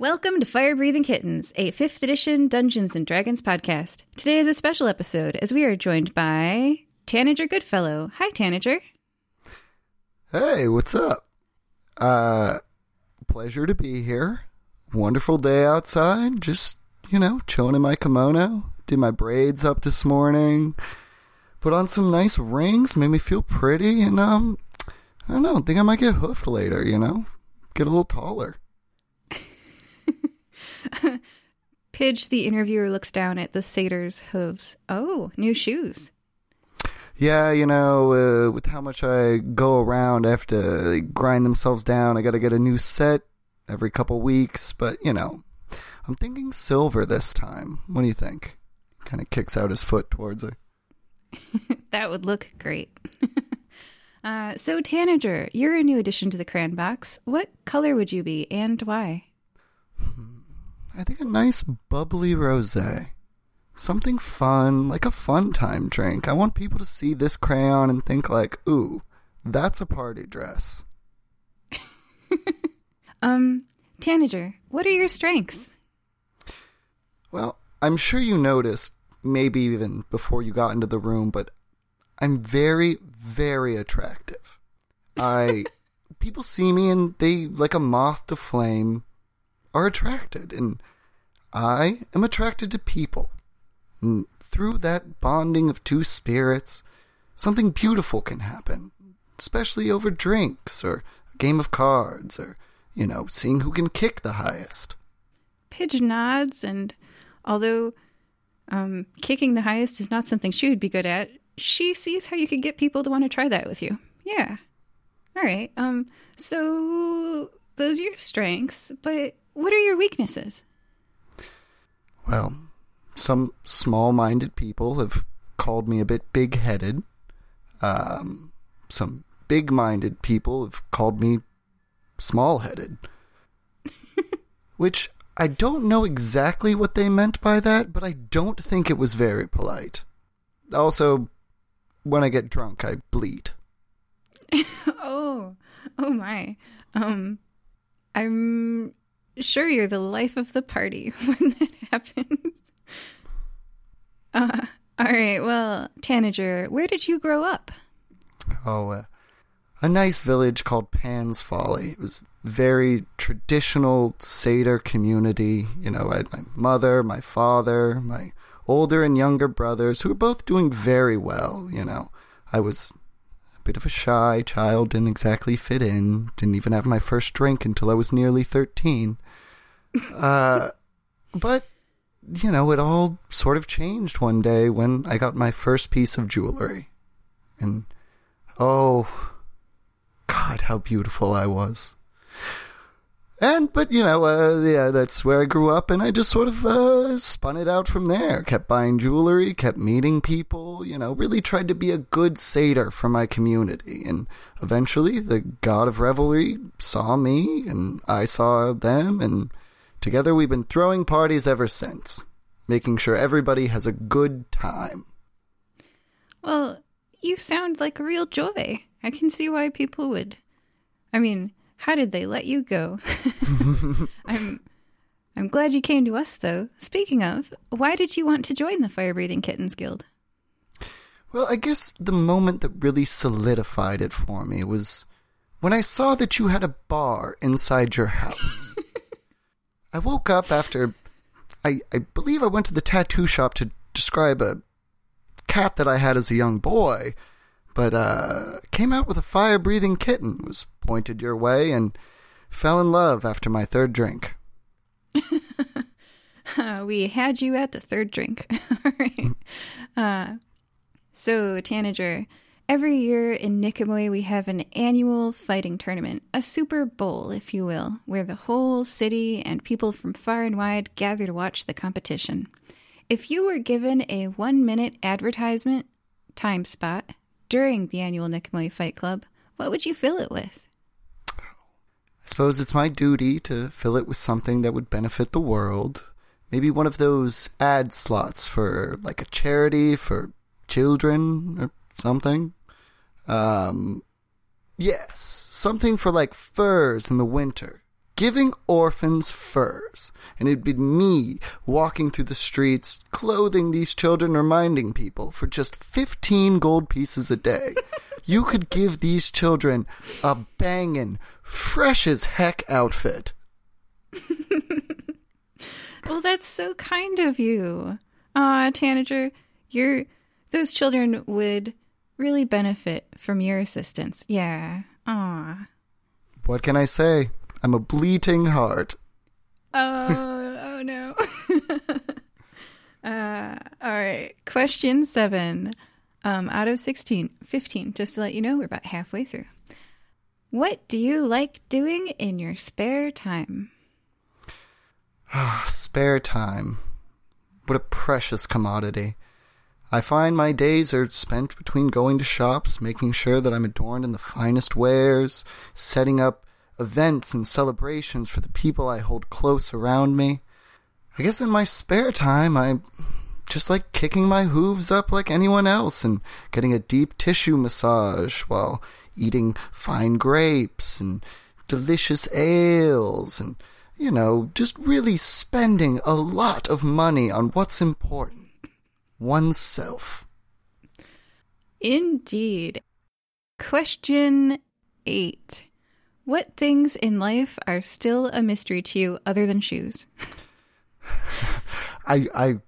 Welcome to Fire Breathing Kittens, a 5th edition Dungeons and Dragons podcast. Today is a special episode as we are joined by Tanager Goodfellow. Hi, Tanager. Hey, what's up? Uh, pleasure to be here. Wonderful day outside. Just, you know, chilling in my kimono. Did my braids up this morning. Put on some nice rings. Made me feel pretty. And, um, I don't know. Think I might get hoofed later, you know? Get a little taller. Pidge, the interviewer, looks down at the satyr's hooves. Oh, new shoes. Yeah, you know, uh, with how much I go around, I have to grind themselves down. I got to get a new set every couple weeks, but you know, I'm thinking silver this time. What do you think? Kind of kicks out his foot towards her. that would look great. uh, so, Tanager, you're a new addition to the Crayon Box. What color would you be and why? I think a nice bubbly rosé. Something fun, like a fun time drink. I want people to see this crayon and think like, "Ooh, that's a party dress." um, Tanager, what are your strengths? Well, I'm sure you noticed, maybe even before you got into the room, but I'm very, very attractive. I people see me and they like a moth to flame are attracted and I am attracted to people. And through that bonding of two spirits, something beautiful can happen, especially over drinks or a game of cards or, you know, seeing who can kick the highest. Pidge nods, and although um, kicking the highest is not something she would be good at, she sees how you could get people to want to try that with you. Yeah. All right. Um. So those are your strengths, but what are your weaknesses? Well, some small minded people have called me a bit big headed. Um, some big minded people have called me small headed. Which I don't know exactly what they meant by that, but I don't think it was very polite. Also, when I get drunk, I bleed. oh, oh my. Um, I'm sure you're the life of the party when that happens. Uh, all right. Well, Tanager, where did you grow up? Oh, uh, a nice village called Pan's Folly. It was very traditional satyr community. You know, I had my mother, my father, my older and younger brothers who were both doing very well. You know, I was a bit of a shy child, didn't exactly fit in, didn't even have my first drink until I was nearly 13. Uh, but, you know, it all sort of changed one day when I got my first piece of jewelry. And, oh, God, how beautiful I was. And, but, you know, uh, yeah, that's where I grew up, and I just sort of uh, spun it out from there. Kept buying jewelry, kept meeting people, you know, really tried to be a good satyr for my community. And eventually, the god of revelry saw me, and I saw them, and together we've been throwing parties ever since, making sure everybody has a good time. Well, you sound like a real joy. I can see why people would. I mean, how did they let you go? I'm I'm glad you came to us though. Speaking of, why did you want to join the Fire Breathing Kittens Guild? Well, I guess the moment that really solidified it for me was when I saw that you had a bar inside your house. I woke up after I I believe I went to the tattoo shop to describe a cat that I had as a young boy but uh, came out with a fire breathing kitten, was pointed your way, and fell in love after my third drink. uh, we had you at the third drink. All right. Uh, so, Tanager, every year in Nicomoy we have an annual fighting tournament, a Super Bowl, if you will, where the whole city and people from far and wide gather to watch the competition. If you were given a one minute advertisement time spot during the annual Nicomoy Fight Club, what would you fill it with? I suppose it's my duty to fill it with something that would benefit the world. Maybe one of those ad slots for like a charity for children or something. Um, yes, something for like furs in the winter giving orphans furs. And it'd be me walking through the streets, clothing these children, reminding people for just 15 gold pieces a day. you could give these children a bangin', fresh as heck outfit. well, that's so kind of you. Ah, Tanager, you're those children would really benefit from your assistance. Yeah. Ah. What can I say? I'm a bleating heart. Oh, oh no. uh, all right. Question seven. Um, out of 16, 15, just to let you know, we're about halfway through. What do you like doing in your spare time? spare time. What a precious commodity. I find my days are spent between going to shops, making sure that I'm adorned in the finest wares, setting up events and celebrations for the people I hold close around me. I guess in my spare time, I just like kicking my hooves up like anyone else and getting a deep tissue massage while eating fine grapes and delicious ales and, you know, just really spending a lot of money on what's important oneself. Indeed. Question eight. What things in life are still a mystery to you other than shoes? I I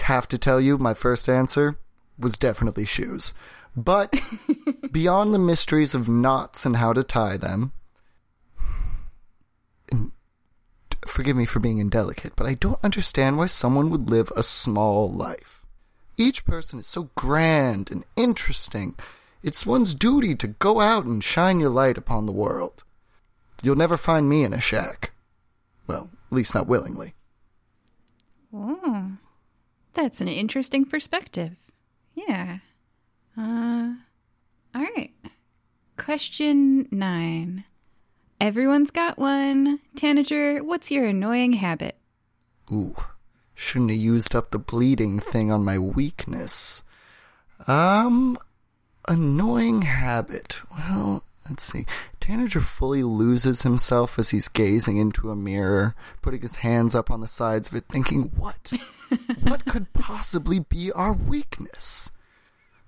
have to tell you my first answer was definitely shoes. But beyond the mysteries of knots and how to tie them, forgive me for being indelicate, but I don't understand why someone would live a small life. Each person is so grand and interesting. It's one's duty to go out and shine your light upon the world. You'll never find me in a shack. Well, at least not willingly. Oh, that's an interesting perspective. Yeah. Uh, all right. Question nine. Everyone's got one. Tanager, what's your annoying habit? Ooh, shouldn't have used up the bleeding thing on my weakness. Um, annoying habit. Well, Let's see. Tanager fully loses himself as he's gazing into a mirror, putting his hands up on the sides of it, thinking, what? what could possibly be our weakness?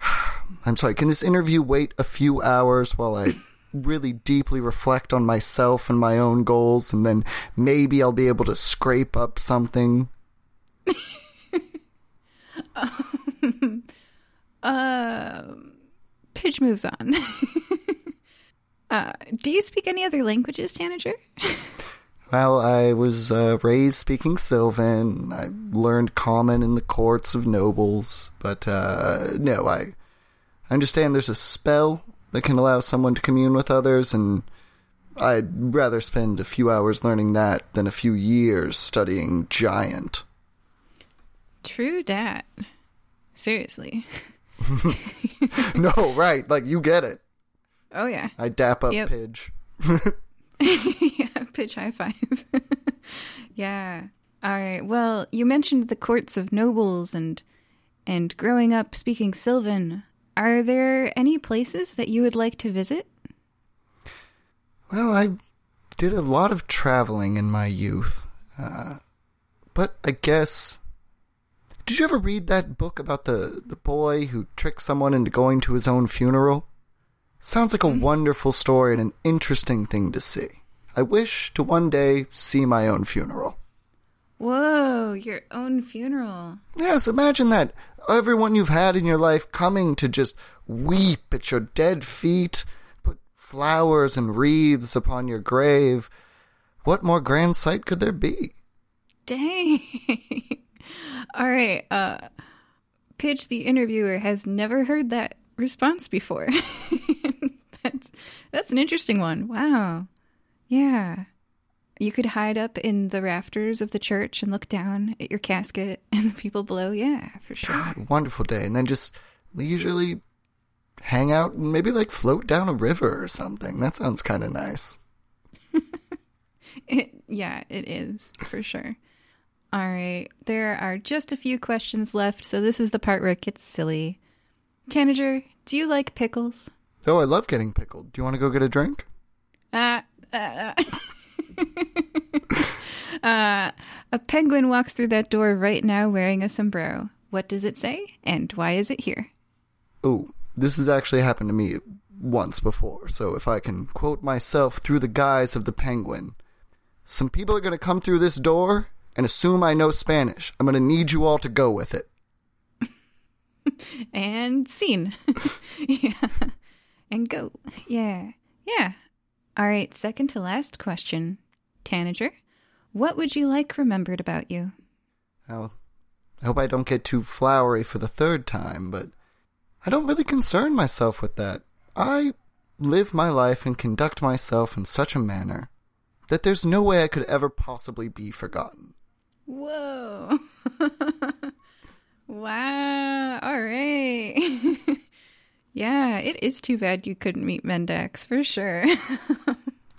I'm sorry, can this interview wait a few hours while I really deeply reflect on myself and my own goals, and then maybe I'll be able to scrape up something? um, uh, Pidge moves on. Uh, do you speak any other languages, Tanager? well, I was uh, raised speaking Sylvan. I learned Common in the courts of nobles, but uh, no, I understand there's a spell that can allow someone to commune with others, and I'd rather spend a few hours learning that than a few years studying Giant. True dat. Seriously. no, right. Like, you get it. Oh yeah. I dap up yep. Pidge. yeah, Pidge high fives. yeah. All right. Well, you mentioned the courts of nobles and and growing up speaking Sylvan. Are there any places that you would like to visit? Well, I did a lot of traveling in my youth. Uh, but I guess did you ever read that book about the, the boy who tricked someone into going to his own funeral? Sounds like a mm-hmm. wonderful story and an interesting thing to see. I wish to one day see my own funeral. Whoa, your own funeral. Yes, imagine that. Everyone you've had in your life coming to just weep at your dead feet, put flowers and wreaths upon your grave. What more grand sight could there be? Dang. All right, uh Pidge the interviewer has never heard that response before. that's that's an interesting one. Wow. Yeah. You could hide up in the rafters of the church and look down at your casket and the people below. Yeah, for sure. God, wonderful day. And then just leisurely hang out and maybe like float down a river or something. That sounds kind of nice. it, yeah, it is for sure. All right. There are just a few questions left, so this is the part where it gets silly. Tanager, do you like pickles? Oh, I love getting pickled. Do you want to go get a drink? Uh, uh, uh. uh, a penguin walks through that door right now wearing a sombrero. What does it say, and why is it here? Oh, this has actually happened to me once before, so if I can quote myself through the guise of the penguin. Some people are going to come through this door and assume I know Spanish. I'm going to need you all to go with it. and scene. yeah. And go. Yeah. Yeah. All right, second to last question. Tanager, what would you like remembered about you? Well, I hope I don't get too flowery for the third time, but I don't really concern myself with that. I live my life and conduct myself in such a manner that there's no way I could ever possibly be forgotten. Whoa. wow. All right. yeah, it is too bad you couldn't meet Mendax for sure.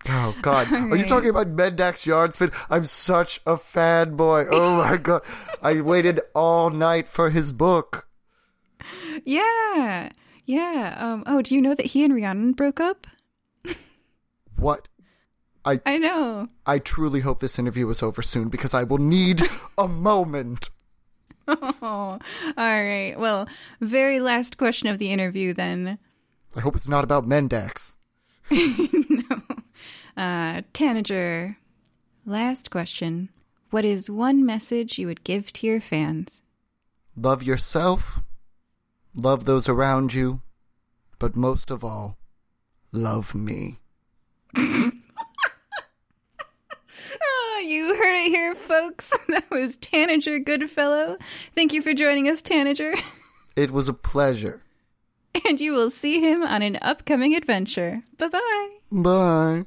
Oh God! Are you talking about Mendax Yardsman? I'm such a fanboy. Oh my God! I waited all night for his book. Yeah, yeah. Um. Oh, do you know that he and Rhiannon broke up? What? I I know. I truly hope this interview is over soon because I will need a moment. Oh, all right. Well, very last question of the interview then. I hope it's not about Mendax. no. Uh, Tanager, last question. What is one message you would give to your fans? Love yourself, love those around you, but most of all, love me. You heard it here, folks. That was Tanager Goodfellow. Thank you for joining us, Tanager. It was a pleasure. And you will see him on an upcoming adventure. Bye bye. Bye.